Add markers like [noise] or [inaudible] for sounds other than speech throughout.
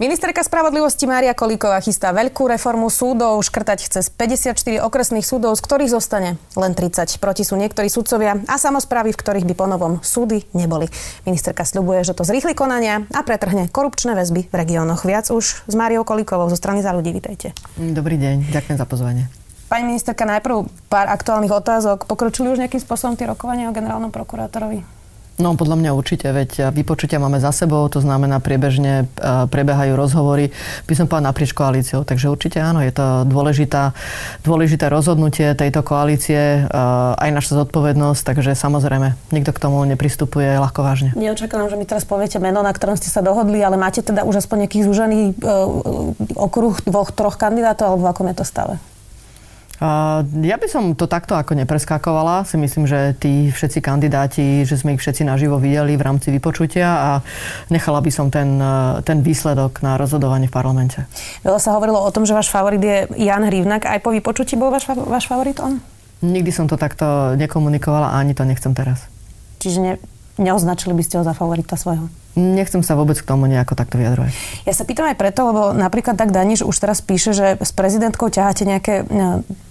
Ministerka spravodlivosti Mária Kolíková chystá veľkú reformu súdov. Škrtať chce z 54 okresných súdov, z ktorých zostane len 30. Proti sú niektorí sudcovia a samozprávy, v ktorých by ponovom súdy neboli. Ministerka sľubuje, že to zrýchli konania a pretrhne korupčné väzby v regiónoch. Viac už s Máriou Kolíkovou zo strany za ľudí. Vítajte. Dobrý deň, ďakujem za pozvanie. Pani ministerka, najprv pár aktuálnych otázok. Pokročili už nejakým spôsobom tie rokovania o generálnom prokurátorovi? No podľa mňa určite, veď vypočutia máme za sebou, to znamená priebežne e, prebehajú rozhovory, by som povedal naprieč koalíciou. Takže určite áno, je to dôležitá, dôležité rozhodnutie tejto koalície, e, aj naša zodpovednosť, takže samozrejme, nikto k tomu nepristupuje ľahko vážne. Neočakávam, že mi teraz poviete meno, na ktorom ste sa dohodli, ale máte teda už aspoň nejakých zúžený e, okruh dvoch, troch kandidátov, alebo v akom je to stave? Ja by som to takto ako nepreskakovala. Si myslím, že tí všetci kandidáti, že sme ich všetci naživo videli v rámci vypočutia a nechala by som ten, ten výsledok na rozhodovanie v parlamente. Veľa sa hovorilo o tom, že váš favorit je Jan Hrivnak. Aj po vypočutí bol váš, váš favorit on? Nikdy som to takto nekomunikovala a ani to nechcem teraz. Čiže ne, neoznačili by ste ho za favorita svojho? Nechcem sa vôbec k tomu nejako takto vyjadrovať. Ja sa pýtam aj preto, lebo napríklad tak Daniš už teraz píše, že s prezidentkou ťaháte nejaké,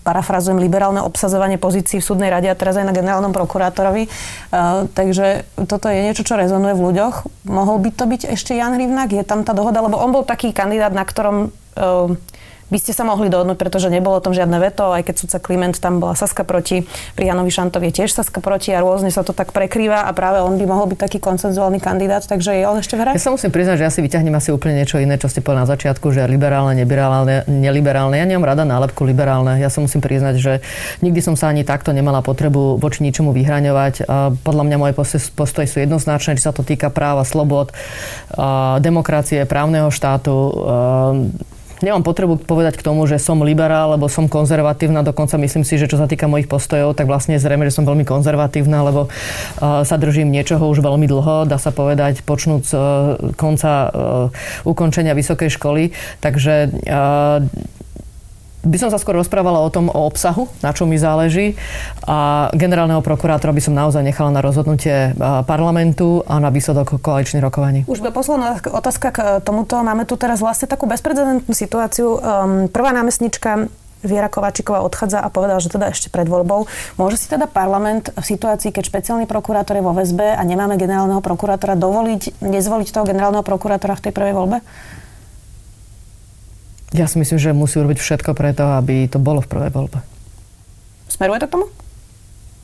parafrazujem, liberálne obsazovanie pozícií v súdnej rade a teraz aj na generálnom prokurátorovi. Uh, takže toto je niečo, čo rezonuje v ľuďoch. Mohol by to byť ešte Jan Rivnak? Je tam tá dohoda? Lebo on bol taký kandidát, na ktorom uh, by ste sa mohli dohodnúť, pretože nebolo tom žiadne veto, aj keď sudca Kliment tam bola Saska proti, pri Janovi Šantovi je tiež Saska proti a rôzne sa to tak prekrýva a práve on by mohol byť taký koncenzuálny kandidát, takže je on ešte v hre? Ja sa musím priznať, že ja si vyťahnem asi úplne niečo iné, čo ste povedali na začiatku, že liberálne, liberálne, neliberálne. Ja nemám rada nálepku liberálne. Ja sa musím priznať, že nikdy som sa ani takto nemala potrebu voči ničomu vyhraňovať. Podľa mňa moje postoje sú jednoznačné, či sa to týka práva, slobod, demokracie, právneho štátu, Nemám potrebu povedať k tomu, že som liberál, lebo som konzervatívna. Dokonca myslím si, že čo sa týka mojich postojov, tak vlastne zrejme, že som veľmi konzervatívna, lebo uh, sa držím niečoho už veľmi dlho, dá sa povedať, počnúť z uh, konca uh, ukončenia vysokej školy. Takže by som sa skôr rozprávala o tom, o obsahu, na čo mi záleží. A generálneho prokurátora by som naozaj nechala na rozhodnutie parlamentu a na výsledok koaličných rokovaní. Už posledná otázka k tomuto. Máme tu teraz vlastne takú bezprecedentnú situáciu. Ehm, prvá námestnička Viera Kovačiková odchádza a povedala, že teda ešte pred voľbou. Môže si teda parlament v situácii, keď špeciálny prokurátor je vo väzbe a nemáme generálneho prokurátora, dovoliť, nezvoliť toho generálneho prokurátora v tej prvej voľbe? Ja si myslím, že musí urobiť všetko preto, aby to bolo v prvej voľbe. Smeruje to k tomu?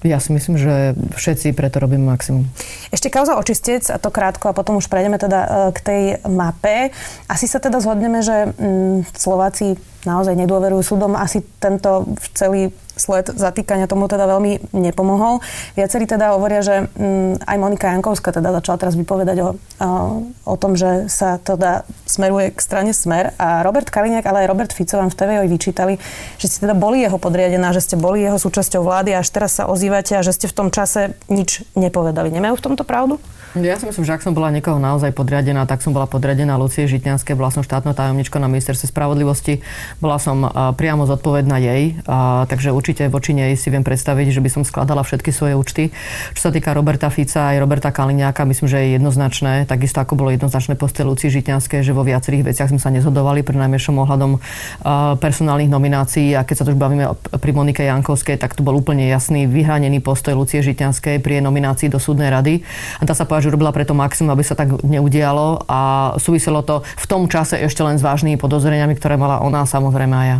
Ja si myslím, že všetci preto robíme maximum. Ešte kauza očistec, a to krátko, a potom už prejdeme teda e, k tej mape. Asi sa teda zhodneme, že mm, Slováci naozaj nedôverujú súdom. Asi tento celý sled zatýkania tomu teda veľmi nepomohol. Viacerí teda hovoria, že mm, aj Monika Jankovská teda začala teraz vypovedať o, o, tom, že sa teda smeruje k strane Smer a Robert Kaliňák, ale aj Robert Fico vám v TV vyčítali, že ste teda boli jeho podriadená, že ste boli jeho súčasťou vlády a až teraz sa ozývate a že ste v tom čase nič nepovedali. Nemajú v tomto pravdu? Ja si myslím, že ak som bola niekoho naozaj podriadená, tak som bola podriadená Lucie Žitňanské, bola som štátna tajomnička na ministerstve spravodlivosti, bola som priamo zodpovedná jej, takže určite voči nej si viem predstaviť, že by som skladala všetky svoje účty. Čo sa týka Roberta Fica aj Roberta Kaliňáka, myslím, že je jednoznačné, takisto ako bolo jednoznačné poste Lucie Žitňanskej, že vo viacerých veciach sme sa nezhodovali, pri najmenšom ohľadom personálnych nominácií a keď sa tu už bavíme pri Monike Jankovskej, tak tu bol úplne jasný vyhranený postoj Lucie Žitňanskej pri nominácii do súdnej rady. A dá sa povedať, že urobila preto maximum, aby sa tak neudialo a súviselo to v tom čase ešte len s vážnymi podozreniami, ktoré mala ona samozrejme aj ja.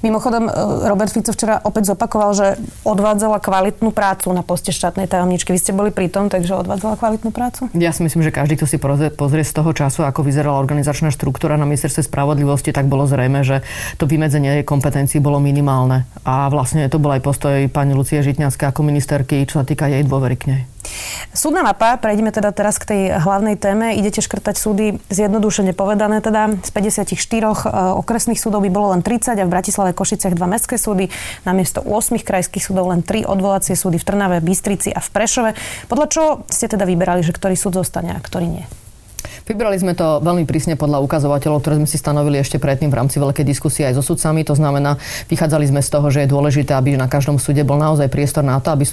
Mimochodom, e, Robert Fico včera opäť zopakoval, že odvádzala kvalitnú prácu na poste štátnej tajomničky. Vy ste boli pri tom, takže odvádzala kvalitnú prácu? Ja si myslím, že každý, kto si pozrie z toho času, ako vyzerala organizačná štruktúra na ministerstve spravodlivosti, tak bolo zrejme, že to vymedzenie jej kompetencií bolo minimálne. A vlastne to bol aj postoj pani Lucie Žitňanskej ako ministerky, čo sa týka jej dôvery k nej. Súdna mapa, prejdeme teda teraz k tej hlavnej téme. Idete škrtať súdy zjednodušene povedané teda. Z 54 e, okresných súdov by bolo len 30 a v Bratislave Košiciach dva mestské súdy. Namiesto 8 krajských súdov len 3 odvolacie súdy v Trnave, Bystrici a v Prešove. Podľa čoho ste teda vyberali, že ktorý súd zostane a ktorý nie? Vybrali sme to veľmi prísne podľa ukazovateľov, ktoré sme si stanovili ešte predtým v rámci veľkej diskusie aj so sudcami. To znamená, vychádzali sme z toho, že je dôležité, aby na každom súde bol naozaj priestor na to, aby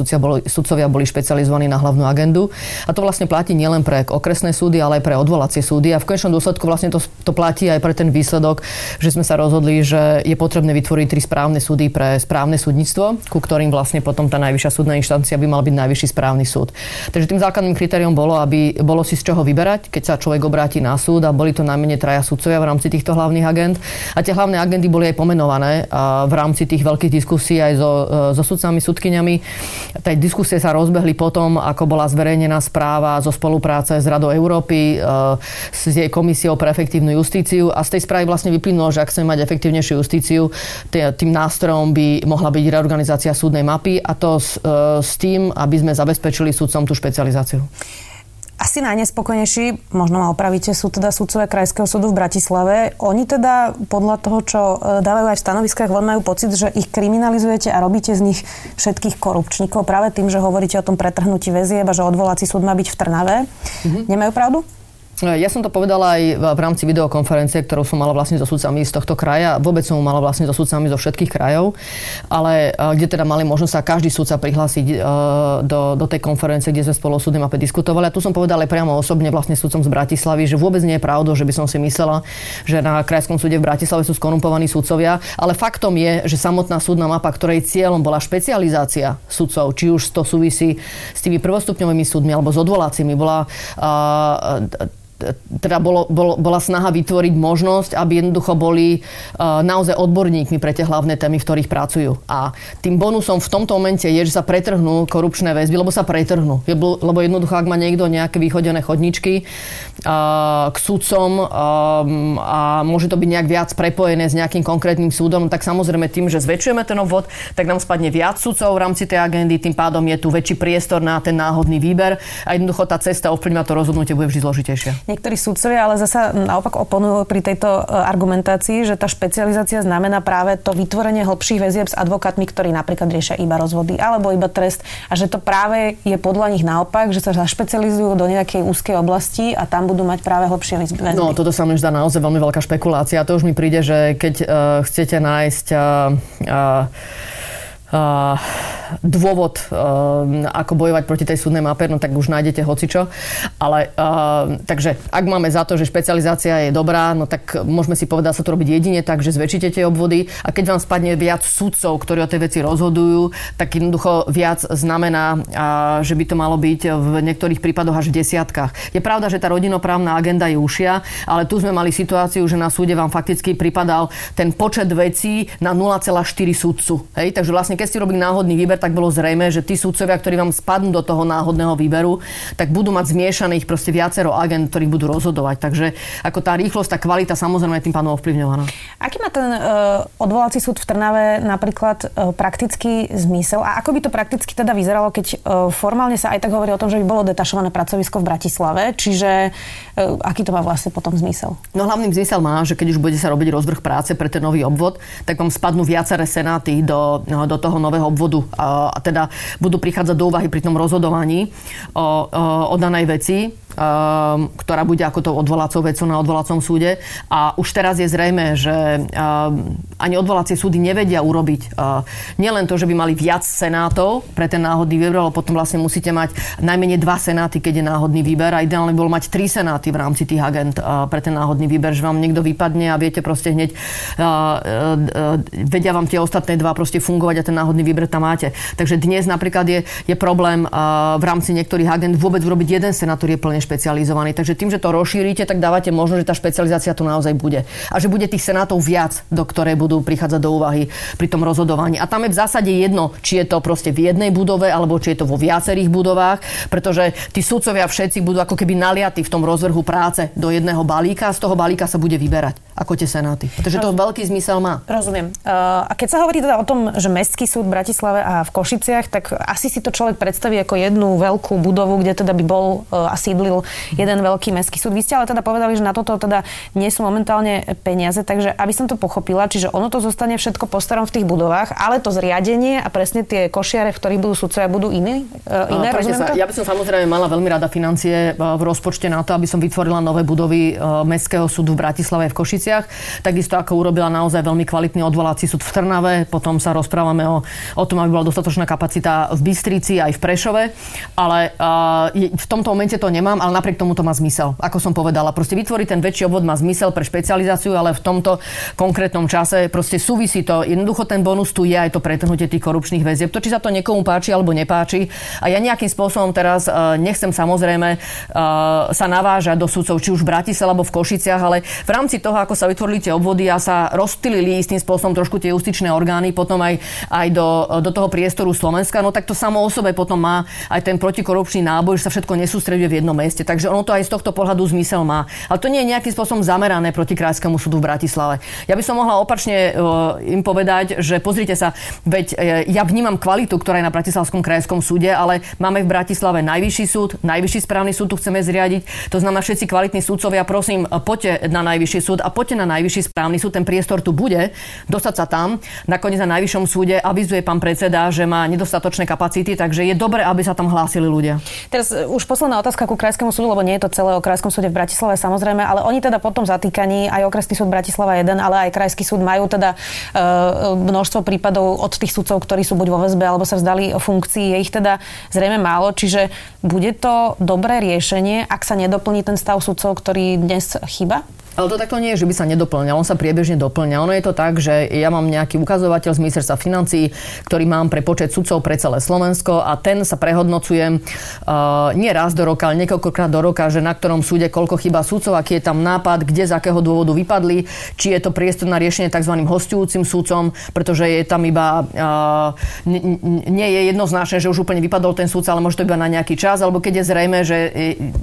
sudcovia boli špecializovaní na hlavnú agendu. A to vlastne platí nielen pre okresné súdy, ale aj pre odvolacie súdy. A v konečnom dôsledku vlastne to, to platí aj pre ten výsledok, že sme sa rozhodli, že je potrebné vytvoriť tri správne súdy pre správne súdnictvo, ku ktorým vlastne potom tá najvyššia súdna inštancia by mal byť najvyšší správny súd. Takže tým základným kritériom bolo, aby bolo si z čoho vyberať, keď sa človek človek obráti na súd a boli to najmenej traja sudcovia v rámci týchto hlavných agent. A tie hlavné agendy boli aj pomenované v rámci tých veľkých diskusí aj so, e, so sudcami, sudkyňami. Tie diskusie sa rozbehli potom, ako bola zverejnená správa zo spolupráce s Radou Európy, e, s jej komisiou pre efektívnu justíciu a z tej správy vlastne vyplynulo, že ak chceme mať efektívnejšiu justíciu, tým nástrojom by mohla byť reorganizácia súdnej mapy a to s, e, s tým, aby sme zabezpečili sudcom tú špecializáciu. Asi najnespokojnejší, možno ma opravíte, sú teda sudcovia Krajského súdu v Bratislave. Oni teda podľa toho, čo e, dávajú aj v stanoviskách, len majú pocit, že ich kriminalizujete a robíte z nich všetkých korupčníkov práve tým, že hovoríte o tom pretrhnutí väzieb a že odvolací súd má byť v Trnave. Mm-hmm. Nemajú pravdu? Ja som to povedala aj v rámci videokonferencie, ktorú som mala vlastne so sudcami z tohto kraja. Vôbec som mala vlastne so sudcami zo všetkých krajov, ale kde teda mali možnosť sa každý sudca prihlásiť e, do, do tej konferencie, kde sme spolu o súdnej mape diskutovali. A tu som povedala aj priamo osobne vlastne sudcom z Bratislavy, že vôbec nie je pravdou, že by som si myslela, že na Krajskom súde v Bratislave sú skorumpovaní sudcovia, ale faktom je, že samotná súdna mapa, ktorej cieľom bola špecializácia sudcov, či už to súvisí s tými prvostupňovými súdmi alebo s odvolacími, bola uh, teda bolo, bolo, bola snaha vytvoriť možnosť, aby jednoducho boli uh, naozaj odborníkmi pre tie hlavné témy, v ktorých pracujú. A tým bonusom v tomto momente je, že sa pretrhnú korupčné väzby, lebo sa pretrhnú. Lebo jednoducho, ak má niekto nejaké vychodené chodničky uh, k súdcom um, a môže to byť nejak viac prepojené s nejakým konkrétnym súdom, tak samozrejme tým, že zväčšujeme ten obvod, tak nám spadne viac súdcov v rámci tej agendy, tým pádom je tu väčší priestor na ten náhodný výber a jednoducho tá cesta ovplyvňovať to rozhodnutie bude vždy zložitejšia niektorí sudcovia ale zasa naopak oponujú pri tejto e, argumentácii, že tá špecializácia znamená práve to vytvorenie hlbších väzieb s advokátmi, ktorí napríklad riešia iba rozvody alebo iba trest a že to práve je podľa nich naopak, že sa zašpecializujú do nejakej úzkej oblasti a tam budú mať práve hlbšie väzby. No, toto sa mi zdá naozaj veľmi veľká špekulácia. To už mi príde, že keď uh, chcete nájsť uh, uh, dôvod, ako bojovať proti tej súdnej mape, no tak už nájdete hocičo. Ale takže ak máme za to, že špecializácia je dobrá, no tak môžeme si povedať, sa to robiť jedine tak, že zväčšite tie obvody a keď vám spadne viac sudcov, ktorí o tej veci rozhodujú, tak jednoducho viac znamená, že by to malo byť v niektorých prípadoch až v desiatkách. Je pravda, že tá rodinoprávna agenda je ušia, ale tu sme mali situáciu, že na súde vám fakticky pripadal ten počet vecí na 0,4 sudcu. Hej? Takže vlastne keď ste robili náhodný výber, tak bolo zrejme, že tí súdcovia, ktorí vám spadnú do toho náhodného výberu, tak budú mať zmiešaných proste viacero agent, ktorých budú rozhodovať. Takže ako tá rýchlosť, tá kvalita samozrejme je tým pánom ovplyvňovaná. Aký má ten uh, odvolací súd v Trnave napríklad uh, praktický zmysel a ako by to prakticky teda vyzeralo, keď uh, formálne sa aj tak hovorí o tom, že by bolo detašované pracovisko v Bratislave, čiže uh, aký to má vlastne potom zmysel? No hlavným zmysel má, že keď už bude sa robiť rozvrh práce pre ten nový obvod, tak vám spadnú viaceré senáty do, do toho toho nového obvodu. A, teda budú prichádzať do úvahy pri tom rozhodovaní o, o, o danej veci ktorá bude ako tou odvolacou vecou na odvolacom súde. A už teraz je zrejme, že um, ani odvolacie súdy nevedia urobiť uh, nielen to, že by mali viac senátov pre ten náhodný výber, ale potom vlastne musíte mať najmenej dva senáty, keď je náhodný výber a ideálne bolo mať tri senáty v rámci tých agent pre ten náhodný výber, že vám niekto vypadne a viete proste hneď vedia vám tie ostatné dva proste fungovať a ten náhodný výber tam máte. Takže dnes napríklad je, je problém v rámci niektorých agent vôbec urobiť jeden senátor je plne špecializovaní. Takže tým, že to rozšírite, tak dávate možnosť, že tá špecializácia tu naozaj bude. A že bude tých senátov viac, do ktoré budú prichádzať do úvahy pri tom rozhodovaní. A tam je v zásade jedno, či je to proste v jednej budove, alebo či je to vo viacerých budovách, pretože tí sudcovia všetci budú ako keby naliatí v tom rozvrhu práce do jedného balíka a z toho balíka sa bude vyberať ako tie senáty. Pretože to veľký zmysel má. Rozumiem. Uh, a keď sa hovorí teda o tom, že Mestský súd v Bratislave a v Košiciach, tak asi si to človek predstaví ako jednu veľkú budovu, kde teda by bol uh, a sídlil bol jeden veľký mestský súd. Vy ste ale teda povedali, že na toto teda nie sú momentálne peniaze, takže aby som to pochopila, čiže ono to zostane všetko po starom v tých budovách, ale to zriadenie a presne tie košiare, v ktorých budú sudcovia, budú iné? Uh, iné sa, ja by som samozrejme mala veľmi rada financie v rozpočte na to, aby som vytvorila nové budovy Mestského súdu v Bratislave v Košiciach. Takisto ako urobila naozaj veľmi kvalitný odvolací súd v Trnave, potom sa rozprávame o, o tom, aby bola dostatočná kapacita v Bystrici aj v Prešove, ale uh, v tomto momente to nemám, ale napriek tomu to má zmysel. Ako som povedala, proste vytvoriť ten väčší obvod má zmysel pre špecializáciu, ale v tomto konkrétnom čase proste súvisí to. Jednoducho ten bonus tu je aj to pretrhnutie tých korupčných väzieb. To, či sa to niekomu páči alebo nepáči. A ja nejakým spôsobom teraz uh, nechcem samozrejme uh, sa navážať do sudcov, či už v Bratislave alebo v Košiciach, ale v rámci toho, ako sa vytvorili tie obvody a sa rozptýlili istým spôsobom trošku tie justičné orgány, potom aj, aj do, do toho priestoru Slovenska, no tak to samo o sebe potom má aj ten protikorupčný náboj, že sa všetko nesústreduje v jednom meste. Takže ono to aj z tohto pohľadu zmysel má. Ale to nie je nejakým spôsobom zamerané proti Krajskému súdu v Bratislave. Ja by som mohla opačne uh, im povedať, že pozrite sa, veď uh, ja vnímam kvalitu, ktorá je na Bratislavskom krajskom súde, ale máme v Bratislave najvyšší súd, najvyšší správny súd tu chceme zriadiť. To znamená všetci kvalitní súdcovia, prosím, poďte na najvyšší súd a poďte na najvyšší správny súd. Ten priestor tu bude, dostať sa tam. Nakoniec na najvyššom súde avizuje pán predseda, že má nedostatočné kapacity, takže je dobré, aby sa tam hlásili ľudia. Teraz e, už posledná otázka ku Krajskému súdu, lebo nie je to celé o Krajskom súde v Bratislave samozrejme, ale oni teda potom zatýkaní aj okresný súd Bratislava 1, ale aj Krajský súd majú teda e, množstvo prípadov od tých sudcov, ktorí sú buď vo väzbe alebo sa vzdali funkcii. Je ich teda zrejme málo, čiže bude to dobré riešenie, ak sa nedoplní ten stav sudcov, ktorý dnes chýba? Ale to takto nie je, že by sa nedoplňal, on sa priebežne doplňa. Ono je to tak, že ja mám nejaký ukazovateľ z ministerstva financí, ktorý mám pre počet sudcov pre celé Slovensko a ten sa prehodnocuje uh, nie raz do roka, ale niekoľkokrát do roka, že na ktorom súde koľko chýba sudcov, aký je tam nápad, kde z akého dôvodu vypadli, či je to priestor na riešenie tzv. hostujúcim sudcom, pretože je tam iba uh, nie je jednoznačné, že už úplne vypadol ten súdca, ale môže to iba na nejaký čas, alebo keď je zrejme, že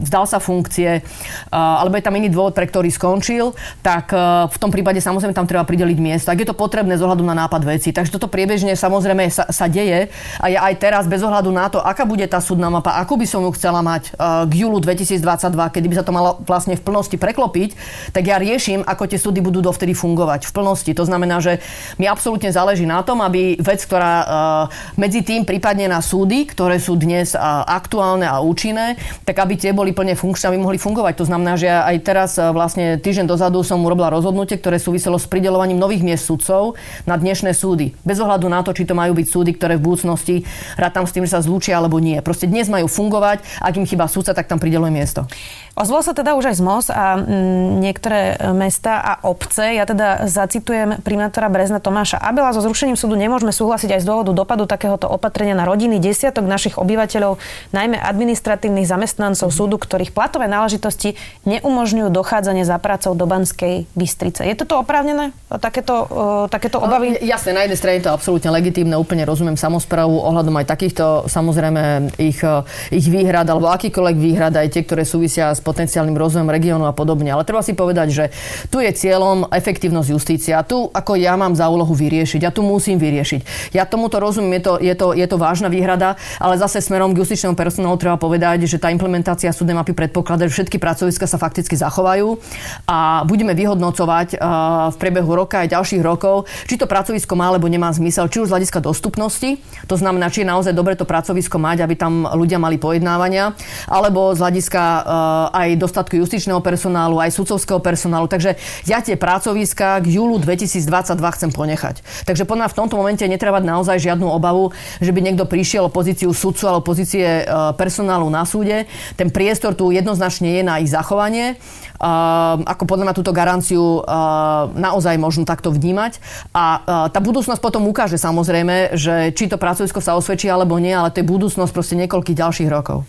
vzdal sa funkcie, uh, alebo je tam iný dôvod, pre ktorý skončil skončil, tak e, v tom prípade samozrejme tam treba prideliť miesto. Ak je to potrebné z ohľadu na nápad veci. Takže toto priebežne samozrejme sa, sa deje a ja aj teraz bez ohľadu na to, aká bude tá súdna mapa, ako by som ju chcela mať e, k júlu 2022, kedy by sa to malo vlastne v plnosti preklopiť, tak ja riešim, ako tie súdy budú dovtedy fungovať v plnosti. To znamená, že mi absolútne záleží na tom, aby vec, ktorá e, medzi tým prípadne na súdy, ktoré sú dnes aktuálne a účinné, tak aby tie boli plne funkčné, aby mohli fungovať. To znamená, že aj teraz vlastne týždeň dozadu som urobila rozhodnutie, ktoré súviselo s pridelovaním nových miest sudcov na dnešné súdy. Bez ohľadu na to, či to majú byť súdy, ktoré v budúcnosti rátam s tým, že sa zlúčia alebo nie. Proste dnes majú fungovať, ak im chýba súdca, tak tam prideluje miesto. Ozval sa teda už aj z MOS a mm, niektoré mesta a obce. Ja teda zacitujem primátora Brezna Tomáša Abela. So zrušením súdu nemôžeme súhlasiť aj z dôvodu dopadu takéhoto opatrenia na rodiny desiatok našich obyvateľov, najmä administratívnych zamestnancov súdu, ktorých platové náležitosti neumožňujú dochádzanie za prácou do Banskej Bystrice. Je toto oprávnené? Takéto, uh, takéto obavy? Jasné, na jednej strane je to absolútne legitímne, úplne rozumiem samozprávu ohľadom aj takýchto samozrejme ich, ich výhrad alebo akýkoľvek výhrad, aj tie, ktoré súvisia s potenciálnym rozvojom regiónu a podobne. Ale treba si povedať, že tu je cieľom efektívnosť justícia. Tu ako ja mám za úlohu vyriešiť. Ja tu musím vyriešiť. Ja tomuto rozumiem, je to, je to, je to vážna výhrada, ale zase smerom k justičnému personálu treba povedať, že tá implementácia súdnej mapy predpokladá, že všetky pracoviska sa fakticky zachovajú a budeme vyhodnocovať v priebehu roka aj ďalších rokov, či to pracovisko má alebo nemá zmysel, či už z hľadiska dostupnosti, to znamená, či je naozaj dobre to pracovisko mať, aby tam ľudia mali pojednávania, alebo z hľadiska aj dostatku justičného personálu, aj sudcovského personálu. Takže ja tie pracoviska k júlu 2022 chcem ponechať. Takže podľa v tomto momente netreba naozaj žiadnu obavu, že by niekto prišiel o pozíciu sudcu alebo pozície e, personálu na súde. Ten priestor tu jednoznačne je na ich zachovanie. Uh, ako podľa mňa túto garanciu uh, naozaj možno takto vnímať. A uh, tá budúcnosť potom ukáže samozrejme, že či to pracovisko sa osvedčí alebo nie, ale to je budúcnosť proste niekoľkých ďalších rokov.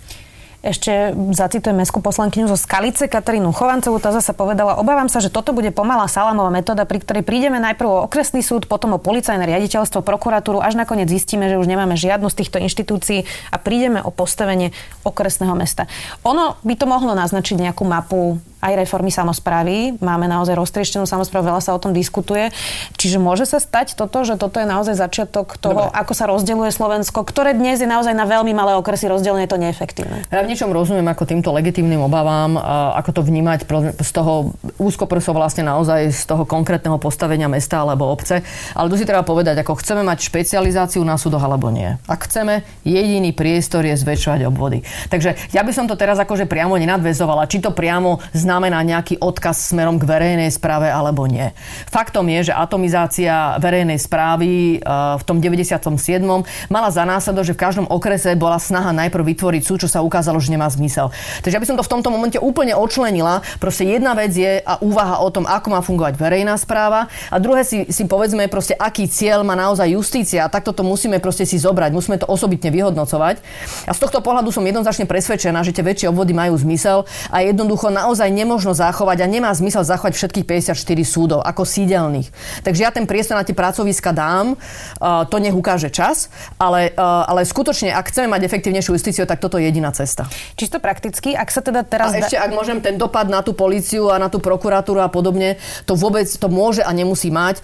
Ešte zacitujem mestskú poslankyňu zo Skalice, Katarínu Chovancovú. Tá zase povedala, obávam sa, že toto bude pomalá salamová metóda, pri ktorej prídeme najprv o okresný súd, potom o policajné riaditeľstvo, prokuratúru, až nakoniec zistíme, že už nemáme žiadnu z týchto inštitúcií a prídeme o postavenie okresného mesta. Ono by to mohlo naznačiť nejakú mapu aj reformy samozprávy. Máme naozaj roztrieštenú samozprávu, veľa sa o tom diskutuje. Čiže môže sa stať toto, že toto je naozaj začiatok toho, Dobre. ako sa rozdeľuje Slovensko, ktoré dnes je naozaj na veľmi malé okresy rozdelené, je to neefektívne. Ja v niečom rozumiem ako týmto legitímnym obavám, ako to vnímať z toho úzkoprso vlastne naozaj z toho konkrétneho postavenia mesta alebo obce. Ale tu si treba povedať, ako chceme mať špecializáciu na súdoch alebo nie. Ak chceme, jediný priestor je zväčšovať obvody. Takže ja by som to teraz akože priamo nenadvezovala, či to priamo znamená nejaký odkaz smerom k verejnej správe alebo nie. Faktom je, že atomizácia verejnej správy e, v tom 97. mala za následok, že v každom okrese bola snaha najprv vytvoriť súd, čo sa ukázalo, že nemá zmysel. Takže ja by som to v tomto momente úplne odčlenila. Proste jedna vec je a úvaha o tom, ako má fungovať verejná správa a druhé si, si povedzme proste, aký cieľ má naozaj justícia a takto to musíme proste si zobrať, musíme to osobitne vyhodnocovať. A z tohto pohľadu som jednoznačne presvedčená, že tie väčšie obvody majú zmysel a jednoducho naozaj nemožno zachovať a nemá zmysel zachovať všetkých 54 súdov ako sídelných. Takže ja ten priestor na tie pracoviska dám, to nech ukáže čas, ale, ale skutočne, ak chceme mať efektívnejšiu justíciu, tak toto je jediná cesta. Čisto prakticky, ak sa teda teraz... A ešte, ak môžem, ten dopad na tú políciu a na tú prokuratúru a podobne, to vôbec to môže a nemusí mať.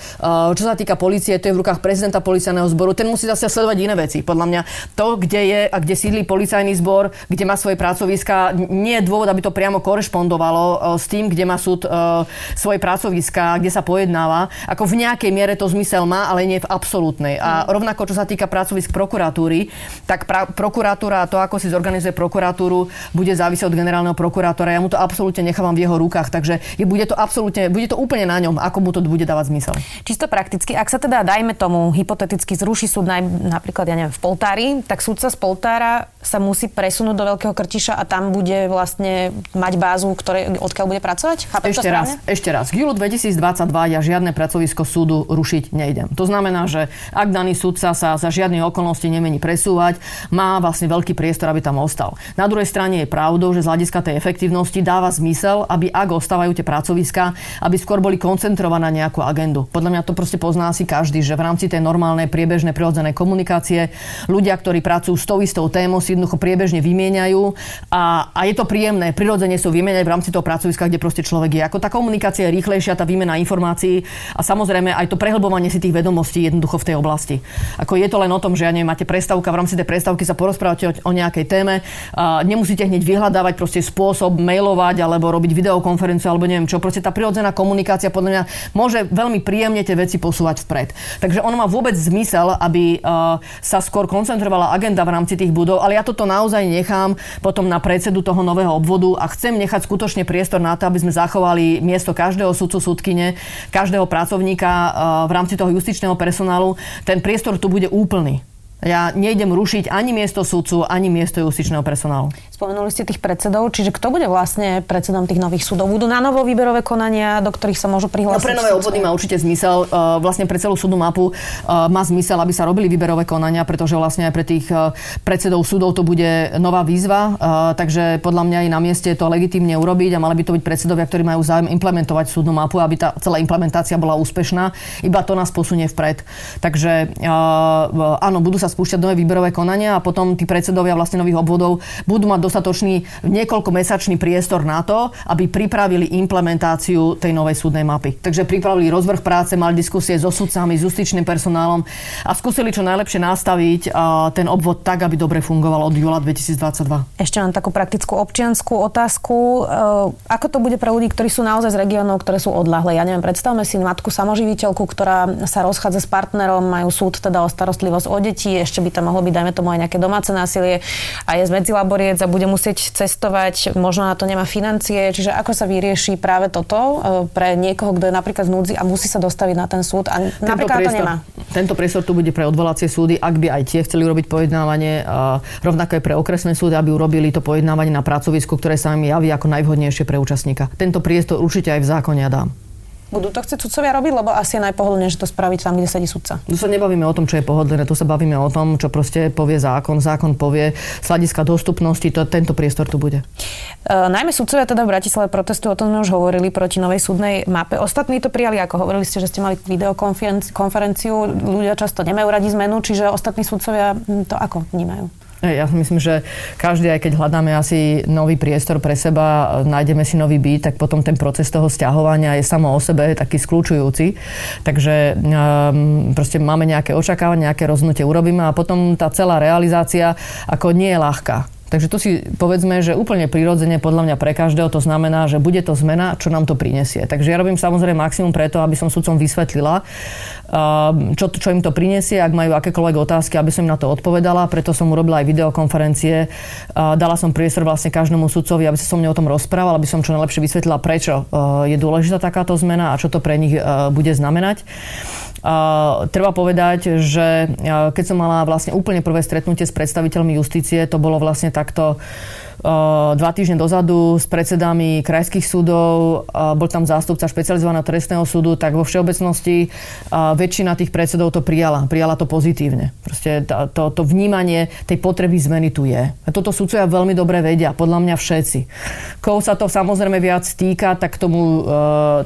Čo sa týka policie, to je v rukách prezidenta policajného zboru, ten musí zase sledovať iné veci. Podľa mňa to, kde je a kde sídli policajný zbor, kde má svoje pracoviska, nie je dôvod, aby to priamo korešpondovalo s tým, kde má súd svoje pracoviska, kde sa pojednáva. Ako v nejakej miere to zmysel má, ale nie v absolútnej. A mm. rovnako, čo sa týka pracovisk prokuratúry, tak pra- prokuratúra a to, ako si zorganizuje prokuratúru, bude závisieť od generálneho prokurátora. Ja mu to absolútne nechávam v jeho rukách, takže je, bude to absolútne, bude to úplne na ňom, ako mu to bude dávať zmysel. Čisto prakticky, ak sa teda, dajme tomu, hypoteticky zruší súd naj, napríklad, ja neviem, v Poltári, tak súdca z Poltára sa musí presunúť do Veľkého Krtiša a tam bude vlastne mať bázu, ktoré, odkiaľ bude pracovať? Chápem ešte raz, ešte raz. K júlu 2022 ja žiadne pracovisko súdu rušiť nejdem. To znamená, že ak daný súdca sa za žiadne okolnosti nemení presúvať, má vlastne veľký priestor, aby tam ostal. Na druhej strane je pravdou, že z hľadiska tej efektívnosti dáva zmysel, aby ak ostávajú tie pracoviska, aby skôr boli koncentrované na nejakú agendu. Podľa mňa to proste pozná si každý, že v rámci tej normálnej priebežnej prirodzenej komunikácie ľudia, ktorí pracujú s tou istou témou, si jednoducho priebežne vymieňajú a, a je to príjemné. Prirodzene sú vymieňať v rámci toho pracoviska, kde proste človek je. Ako tá komunikácia je rýchlejšia, tá výmena informácií a samozrejme aj to prehlbovanie si tých vedomostí jednoducho v tej oblasti. Ako je to len o tom, že ja neviem, máte prestavka, v rámci tej prestavky sa porozprávate o, o nejakej téme, a nemusíte hneď vyhľadávať proste spôsob mailovať alebo robiť videokonferenciu alebo neviem čo. Proste tá prirodzená komunikácia podľa mňa môže veľmi príjemne tie veci posúvať vpred. Takže ono má vôbec zmysel, aby uh, sa skôr koncentrovala agenda v rámci tých budov, ale ja toto naozaj nechám potom na predsedu toho nového obvodu a chcem nechať skutočne priestor na to, aby sme zachovali miesto každého sudcu, sudkyne, každého pracovníka uh, v rámci toho justičného personálu. Ten priestor tu bude úplný. Ja nejdem rušiť ani miesto sudcu, ani miesto justičného personálu. Spomenuli ste tých predsedov, čiže kto bude vlastne predsedom tých nových súdov? Budú na novo výberové konania, do ktorých sa môžu prihlásiť? No pre nové obvody má určite zmysel. Uh, vlastne pre celú súdu mapu uh, má zmysel, aby sa robili výberové konania, pretože vlastne aj pre tých uh, predsedov súdov to bude nová výzva. Takže podľa mňa je na mieste to legitimne urobiť a mali by to byť predsedovia, ktorí majú záujem implementovať súdnu mapu, aby tá celá implementácia bola úspešná. Iba to nás posunie vpred. Takže áno, budú sa spúšťať nové výberové konania a potom tí predsedovia vlastne nových obvodov budú mať dostatočný niekoľkomesačný priestor na to, aby pripravili implementáciu tej novej súdnej mapy. Takže pripravili rozvrh práce, mali diskusie so sudcami, s justičným personálom a skúsili čo najlepšie nastaviť ten obvod tak, aby dobre fungoval od júla 2022. Ešte mám takú praktickú občianskú otázku. E, ako to bude pre ľudí, ktorí sú naozaj z regiónov, ktoré sú odlahlé? Ja neviem, predstavme si matku samoživiteľku, ktorá sa rozchádza s partnerom, majú súd teda o starostlivosť o deti, ešte by tam mohlo byť, dajme tomu, aj nejaké domáce násilie a je z medzilaboriec a bude musieť cestovať, možno na to nemá financie. Čiže ako sa vyrieši práve toto e, pre niekoho, kto je napríklad v núdzi a musí sa dostaviť na ten súd a tento napríklad priestor, to nemá? Tento priestor tu bude pre odvolacie súdy, ak by aj tie chceli urobiť pojednávanie, rovnako aj pre okresné súdy, aby urobili to pojednávanie na pracovisku, ktoré sa im javí ako najvhodnejšie pre účastníka. Tento priestor určite aj v zákone dám. Budú to chcieť sudcovia robiť, lebo asi je najpohodlnejšie to spraviť tam, kde sedí sudca. Tu sa nebavíme o tom, čo je pohodlné, tu sa bavíme o tom, čo proste povie zákon. Zákon povie z hľadiska dostupnosti, to, tento priestor tu bude. E, najmä sudcovia teda v Bratislave protestujú, o tom sme už hovorili, proti novej súdnej mape. Ostatní to prijali, ako hovorili ste, že ste mali videokonferenciu, ľudia často nemajú radi zmenu, čiže ostatní sudcovia to ako vnímajú? Ja si myslím, že každý, aj keď hľadáme asi nový priestor pre seba, nájdeme si nový byt, tak potom ten proces toho stiahovania je samo o sebe taký skľúčujúci. Takže um, proste máme nejaké očakávania, nejaké rozhodnutie urobíme a potom tá celá realizácia ako nie je ľahká. Takže to si povedzme, že úplne prirodzene podľa mňa pre každého to znamená, že bude to zmena, čo nám to prinesie. Takže ja robím samozrejme maximum preto, aby som sudcom vysvetlila, čo, čo im to prinesie, ak majú akékoľvek otázky, aby som im na to odpovedala. Preto som urobila aj videokonferencie. Dala som priestor vlastne každému sudcovi, aby sa so mnou o tom rozprával, aby som čo najlepšie vysvetlila, prečo je dôležitá takáto zmena a čo to pre nich bude znamenať. Uh, treba povedať, že keď som mala vlastne úplne prvé stretnutie s predstaviteľmi justície, to bolo vlastne takto dva týždne dozadu s predsedami krajských súdov, bol tam zástupca špecializovaného trestného súdu, tak vo všeobecnosti väčšina tých predsedov to prijala. Prijala to pozitívne. Proste to, to vnímanie tej potreby zmeny tu je. A toto súdcovia veľmi dobre vedia, podľa mňa všetci. Koho sa to samozrejme viac týka, tak tomu,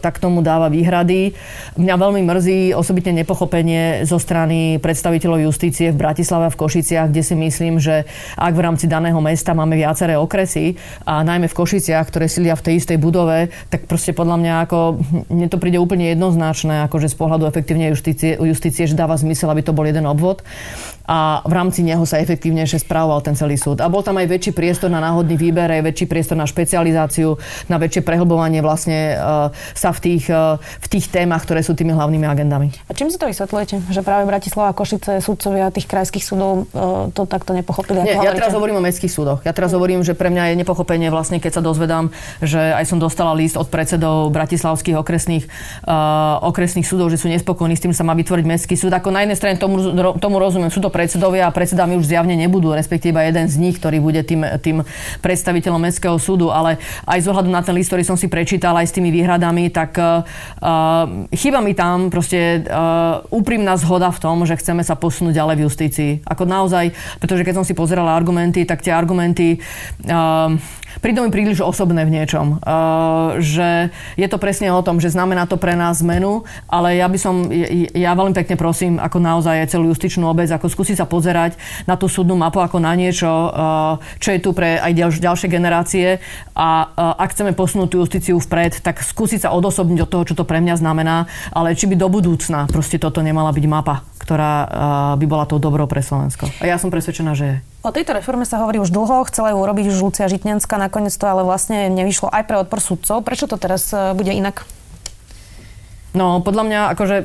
tak tomu dáva výhrady. Mňa veľmi mrzí osobitne nepochopenie zo strany predstaviteľov justície v Bratislave a v Košiciach, kde si myslím, že ak v rámci daného mesta máme viaceré okresy a najmä v Košiciach, ktoré sília v tej istej budove, tak proste podľa mňa ako, mne to príde úplne jednoznačné, akože z pohľadu efektívnej justície, justície, že dáva zmysel, aby to bol jeden obvod a v rámci neho sa efektívnejšie správoval ten celý súd. A bol tam aj väčší priestor na náhodný výber, aj väčší priestor na špecializáciu, na väčšie prehlbovanie vlastne uh, sa v tých, uh, v tých témach, ktoré sú tými hlavnými agendami. A čím si to vysvetľujete? Že práve Bratislava, Košice, sudcovia tých krajských súdov uh, to takto nepochopili? Nie, ja teraz hovorím o mestských súdoch. Ja teraz hovorím, že pre mňa je nepochopenie vlastne, keď sa dozvedám, že aj som dostala list od predsedov bratislavských okresných, uh, okresných súdov, že sú nespokojní s tým, sa má vytvoriť mestský súd. Ako na jednej strane tomu, tomu rozumiem, sú to predsedovia a predsedami už zjavne nebudú, respektíve jeden z nich, ktorý bude tým, tým predstaviteľom Mestského súdu, ale aj z ohľadu na ten list, ktorý som si prečítal aj s tými výhradami, tak uh, chýba mi tam proste uh, úprimná zhoda v tom, že chceme sa posunúť ďalej v justícii. Ako naozaj, pretože keď som si pozerala argumenty, tak tie argumenty prídu mi príliš osobné v niečom. Uh, že je to presne o tom, že znamená to pre nás zmenu, ale ja by som, ja veľmi pekne prosím, ako naozaj aj celú justičnú obec, ako skúsiť sa pozerať na tú súdnu mapu ako na niečo, uh, čo je tu pre aj ďalš, ďalšie generácie a ak chceme posunúť tú justíciu vpred, tak skúsiť sa odosobniť od toho, čo to pre mňa znamená, ale či by do budúcna proste toto nemala byť mapa, ktorá by bola tou dobrou pre Slovensko. A ja som presvedčená, že je. O tejto reforme sa hovorí už dlho, chcela ju urobiť už Lucia Žitňanská, nakoniec to ale vlastne nevyšlo aj pre odpor sudcov. Prečo to teraz e, bude inak? No, podľa mňa, akože,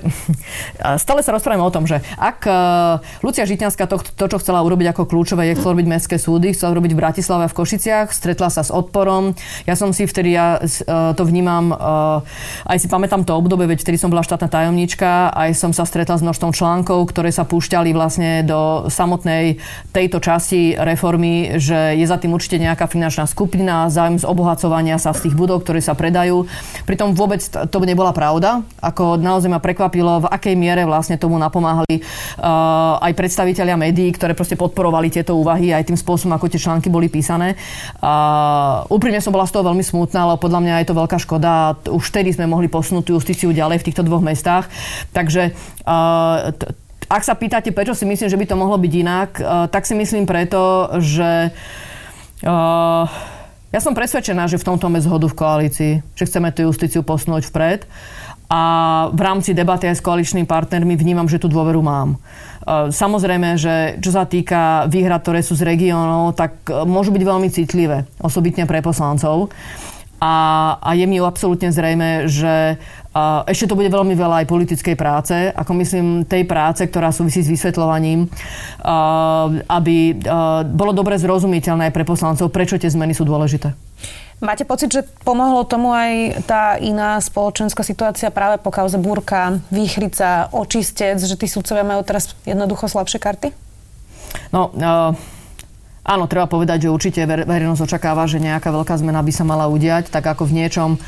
[laughs] stále sa rozprávame o tom, že ak uh, Lucia Žitňanská to, to, čo chcela urobiť ako kľúčové, je chcela robiť mestské súdy, chcela robiť v Bratislave a v Košiciach, stretla sa s odporom. Ja som si vtedy, ja uh, to vnímam, uh, aj si pamätám to obdobie, veď vtedy som bola štátna tajomnička, aj som sa stretla s množstvom článkov, ktoré sa púšťali vlastne do samotnej tejto časti reformy, že je za tým určite nejaká finančná skupina, zájem z obohacovania sa z tých budov, ktoré sa predajú. Pritom vôbec to nebola pravda ako naozaj ma prekvapilo, v akej miere vlastne tomu napomáhali uh, aj predstavitelia médií, ktoré proste podporovali tieto úvahy aj tým spôsobom, ako tie články boli písané. Uh, úprimne som bola z toho veľmi smutná, ale podľa mňa je to veľká škoda. Už vtedy sme mohli posunúť tú justíciu ďalej v týchto dvoch mestách. Takže t- ak sa pýtate, prečo si myslím, že by to mohlo byť inak, tak si myslím preto, že ja som presvedčená, že v tomto máme zhodu v koalícii, že chceme tú justíciu posunúť vpred a v rámci debaty aj s koaličnými partnermi vnímam, že tú dôveru mám. E, samozrejme, že čo sa týka výhrad, ktoré sú z regiónov, tak e, môžu byť veľmi citlivé, osobitne pre poslancov. A, a je mi absolútne zrejme, že a e, ešte to bude veľmi veľa aj politickej práce, ako myslím tej práce, ktorá súvisí s vysvetľovaním, aby bolo dobre zrozumiteľné aj pre poslancov, prečo tie zmeny sú dôležité. Máte pocit, že pomohlo tomu aj tá iná spoločenská situácia práve po kauze Búrka, Výchrica, Očistec, že tí sudcovia majú teraz jednoducho slabšie karty? No, uh... Áno, treba povedať, že určite verejnosť očakáva, že nejaká veľká zmena by sa mala udiať, tak ako v niečom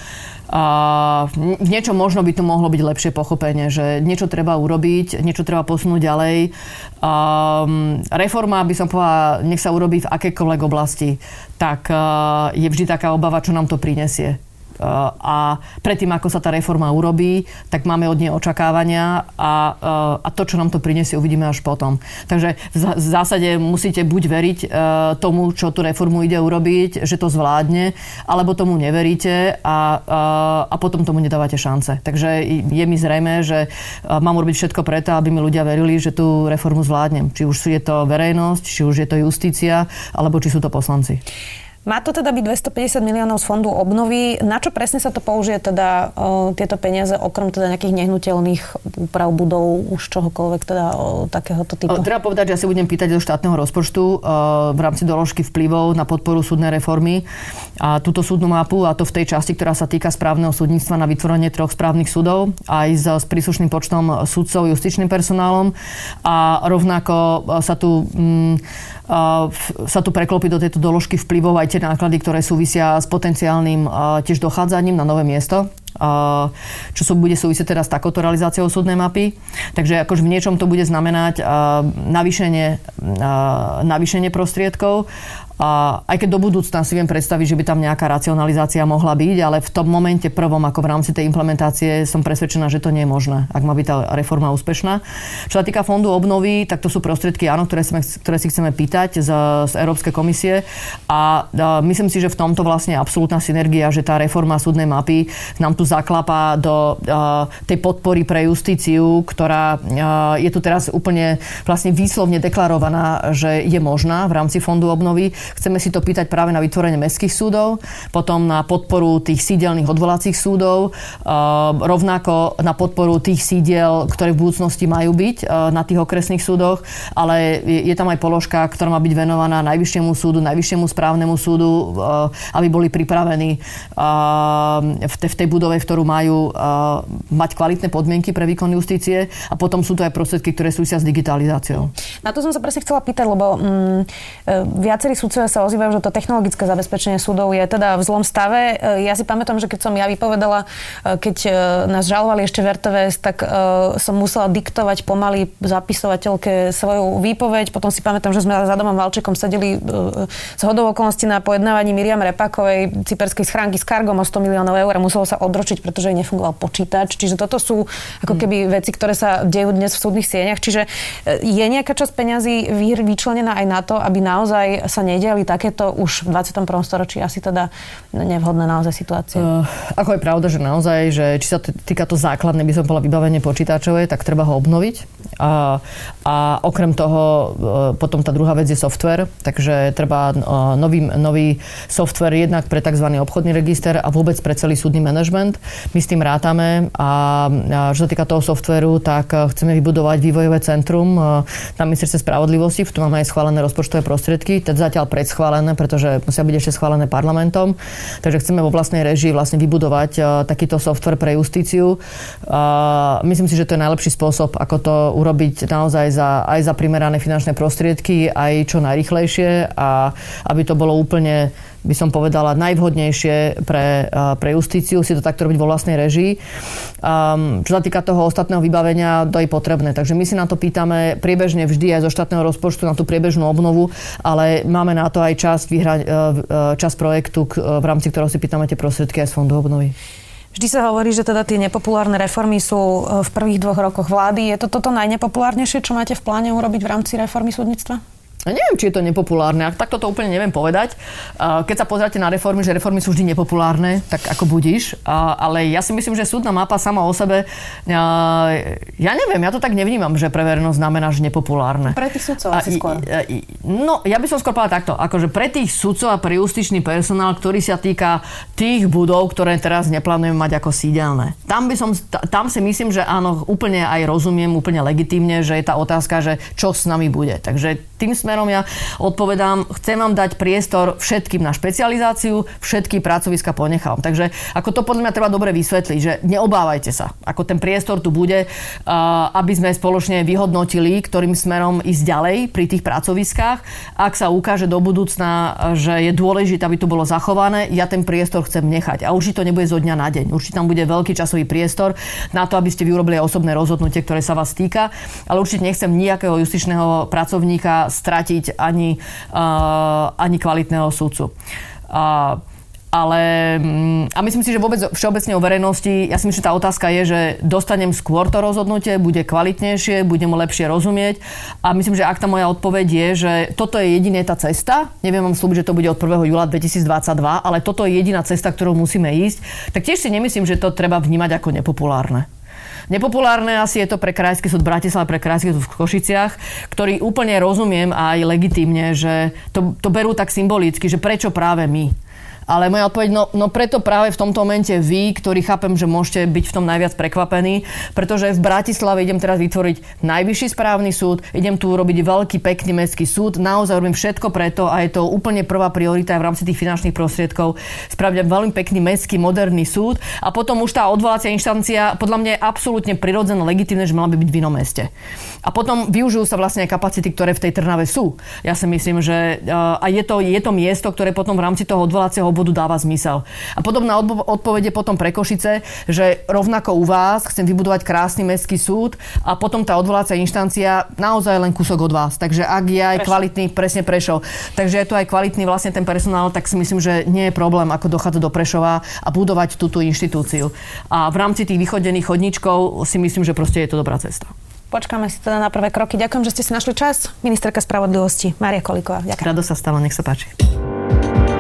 v niečom možno by to mohlo byť lepšie pochopenie, že niečo treba urobiť, niečo treba posunúť ďalej. Reforma, by som povedala, nech sa urobí v akékoľvek oblasti, tak je vždy taká obava, čo nám to prinesie a predtým, ako sa tá reforma urobí, tak máme od nej očakávania a, a to, čo nám to prinesie, uvidíme až potom. Takže v zásade musíte buď veriť tomu, čo tú reformu ide urobiť, že to zvládne, alebo tomu neveríte a, a, a potom tomu nedávate šance. Takže je mi zrejme, že mám urobiť všetko preto, aby mi ľudia verili, že tú reformu zvládnem. Či už je to verejnosť, či už je to justícia, alebo či sú to poslanci. Má to teda byť 250 miliónov z fondu obnovy. Na čo presne sa to použije teda o, tieto peniaze, okrem teda nejakých nehnuteľných úprav budov, už čohokoľvek teda o, takéhoto typu? Treba povedať, že ja si budem pýtať do štátneho rozpočtu o, v rámci doložky vplyvov na podporu súdnej reformy a túto súdnu mapu a to v tej časti, ktorá sa týka správneho súdnictva na vytvorenie troch správnych súdov aj s, s príslušným počtom súdcov, justičným personálom a rovnako sa tu mm, sa tu preklopí do tejto doložky vplyvov aj tie náklady, ktoré súvisia s potenciálnym tiež dochádzaním na nové miesto čo sú, bude súvisieť teda s takouto realizáciou súdnej mapy. Takže akože v niečom to bude znamenať navýšenie, navýšenie prostriedkov a aj keď do budúcna si viem predstaviť, že by tam nejaká racionalizácia mohla byť, ale v tom momente prvom, ako v rámci tej implementácie, som presvedčená, že to nie je možné, ak má byť tá reforma úspešná. Čo sa týka fondu obnovy, tak to sú prostriedky, áno, ktoré, sme, ktoré si chceme pýtať z, z Európskej komisie a, a myslím si, že v tomto vlastne absolútna synergia, že tá reforma súdnej mapy nám tu zaklapa do a, tej podpory pre justíciu, ktorá a, je tu teraz úplne vlastne výslovne deklarovaná, že je možná v rámci fondu obnovy Chceme si to pýtať práve na vytvorenie mestských súdov, potom na podporu tých sídelných odvolacích súdov, rovnako na podporu tých sídiel, ktoré v budúcnosti majú byť na tých okresných súdoch, ale je tam aj položka, ktorá má byť venovaná Najvyššiemu súdu, Najvyššiemu správnemu súdu, aby boli pripravení v tej budove, ktorú majú mať kvalitné podmienky pre výkon justície a potom sú to aj prostriedky, ktoré súvisia s digitalizáciou. Na to som sa presne chcela pýtať, lebo mm, e, viacerí sú sudcovia sa ozývajú, že to technologické zabezpečenie súdov je teda v zlom stave. E, ja si pamätám, že keď som ja vypovedala, e, keď e, nás žalovali ešte v RTVS, tak som musela diktovať pomaly zapisovateľke svoju výpoveď. Potom si pamätám, že sme za domom Valčekom sedeli z hodou okolností na pojednávaní Miriam Repakovej cyperskej schránky s kargom o 100 miliónov eur a muselo sa odročiť, pretože jej nefungoval počítač. Čiže toto sú ako keby veci, ktoré sa dejú dnes v súdnych sieňach. Čiže je nejaká časť peňazí vyčlenená aj na to, aby naozaj sa nejde nediali takéto už v 21. storočí asi teda nevhodné naozaj situácie? Uh, ako je pravda, že naozaj, že či sa týka to základné, by som bola vybavenie počítačové, tak treba ho obnoviť. A, a okrem toho uh, potom tá druhá vec je software, takže treba uh, nový, nový software jednak pre tzv. obchodný register a vôbec pre celý súdny manažment. My s tým rátame a, a čo sa týka toho softveru, tak uh, chceme vybudovať vývojové centrum na ministerstve spravodlivosti, v tom máme aj schválené rozpočtové prostriedky, teda zatiaľ predschválené, pretože musia byť ešte schválené parlamentom. Takže chceme vo vlastnej režii vlastne vybudovať takýto software pre justíciu. Uh, myslím si, že to je najlepší spôsob, ako to urobiť naozaj za, aj za primerané finančné prostriedky, aj čo najrychlejšie a aby to bolo úplne by som povedala, najvhodnejšie pre, pre justíciu si to takto robiť vo vlastnej režii. Um, čo sa týka toho ostatného vybavenia, to je potrebné. Takže my si na to pýtame priebežne vždy aj zo štátneho rozpočtu na tú priebežnú obnovu, ale máme na to aj časť, vyhra, e, e, časť projektu, v rámci ktorého si pýtame tie prostriedky aj z fondu obnovy. Vždy sa hovorí, že teda tie nepopulárne reformy sú e, v prvých dvoch rokoch vlády. Je to toto najnepopulárnejšie, čo máte v pláne urobiť v rámci reformy súdnictva? Ja neviem, či je to nepopulárne, ak takto to úplne neviem povedať. Keď sa pozráte na reformy, že reformy sú vždy nepopulárne, tak ako budíš. Ale ja si myslím, že súdna mapa sama o sebe, ja neviem, ja to tak nevnímam, že pre verejnosť znamená, že nepopulárne. Pre tých sudcov asi skôr. No, ja by som skôr povedal takto, akože pre tých sudcov a pre justičný personál, ktorý sa týka tých budov, ktoré teraz neplánujeme mať ako sídelné. Tam by som, tam si myslím, že áno, úplne aj rozumiem, úplne legitímne, že je tá otázka, že čo s nami bude. Takže tým sme smerom ja odpovedám, chcem vám dať priestor všetkým na špecializáciu, všetky pracoviska ponechám. Takže ako to podľa mňa treba dobre vysvetliť, že neobávajte sa, ako ten priestor tu bude, aby sme spoločne vyhodnotili, ktorým smerom ísť ďalej pri tých pracoviskách. Ak sa ukáže do budúcna, že je dôležité, aby tu bolo zachované, ja ten priestor chcem nechať. A určite to nebude zo dňa na deň. Určite tam bude veľký časový priestor na to, aby ste vyrobili osobné rozhodnutie, ktoré sa vás týka. Ale určite nechcem nejakého justičného pracovníka stratiť ani, uh, ani kvalitného súdcu. Uh, Ale mm, a myslím si, že vôbec všeobecne o verejnosti, ja si myslím, že tá otázka je, že dostanem skôr to rozhodnutie, bude kvalitnejšie, budem mu lepšie rozumieť a myslím, že ak tá moja odpoveď je, že toto je jediná tá cesta, neviem vám slúbiť, že to bude od 1. júla 2022, ale toto je jediná cesta, ktorou musíme ísť, tak tiež si nemyslím, že to treba vnímať ako nepopulárne. Nepopulárne asi je to pre Krajský súd Bratislava, pre Krajský súd v Košiciach, ktorý úplne rozumiem aj legitímne, že to, to berú tak symbolicky, že prečo práve my. Ale moja odpoveď, no, no preto práve v tomto momente vy, ktorí chápem, že môžete byť v tom najviac prekvapení, pretože v Bratislave idem teraz vytvoriť najvyšší správny súd, idem tu robiť veľký, pekný mestský súd, naozaj robím všetko preto a je to úplne prvá priorita v rámci tých finančných prostriedkov spraviť veľmi pekný mestský, moderný súd a potom už tá odvolacia inštancia podľa mňa je absolútne prirodzené, legitimné, že mala by byť v inom meste. A potom využijú sa vlastne kapacity, ktoré v tej Trnave sú. Ja si myslím, že a je to, je to miesto, ktoré potom v rámci toho odvolacieho obvodu dáva zmysel. A podobná odpovede potom pre Košice, že rovnako u vás chcem vybudovať krásny mestský súd a potom tá odvolácia inštancia naozaj len kúsok od vás. Takže ak je aj kvalitný, presne Prešov. Takže je tu aj kvalitný vlastne ten personál, tak si myslím, že nie je problém, ako dochádzať do Prešova a budovať túto inštitúciu. A v rámci tých vychodených chodníčkov si myslím, že proste je to dobrá cesta. Počkáme si teda na prvé kroky. Ďakujem, že ste si našli čas. Ministerka spravodlivosti Mária Kolíková. Ďakujem. Rado sa stalo, nech sa páči.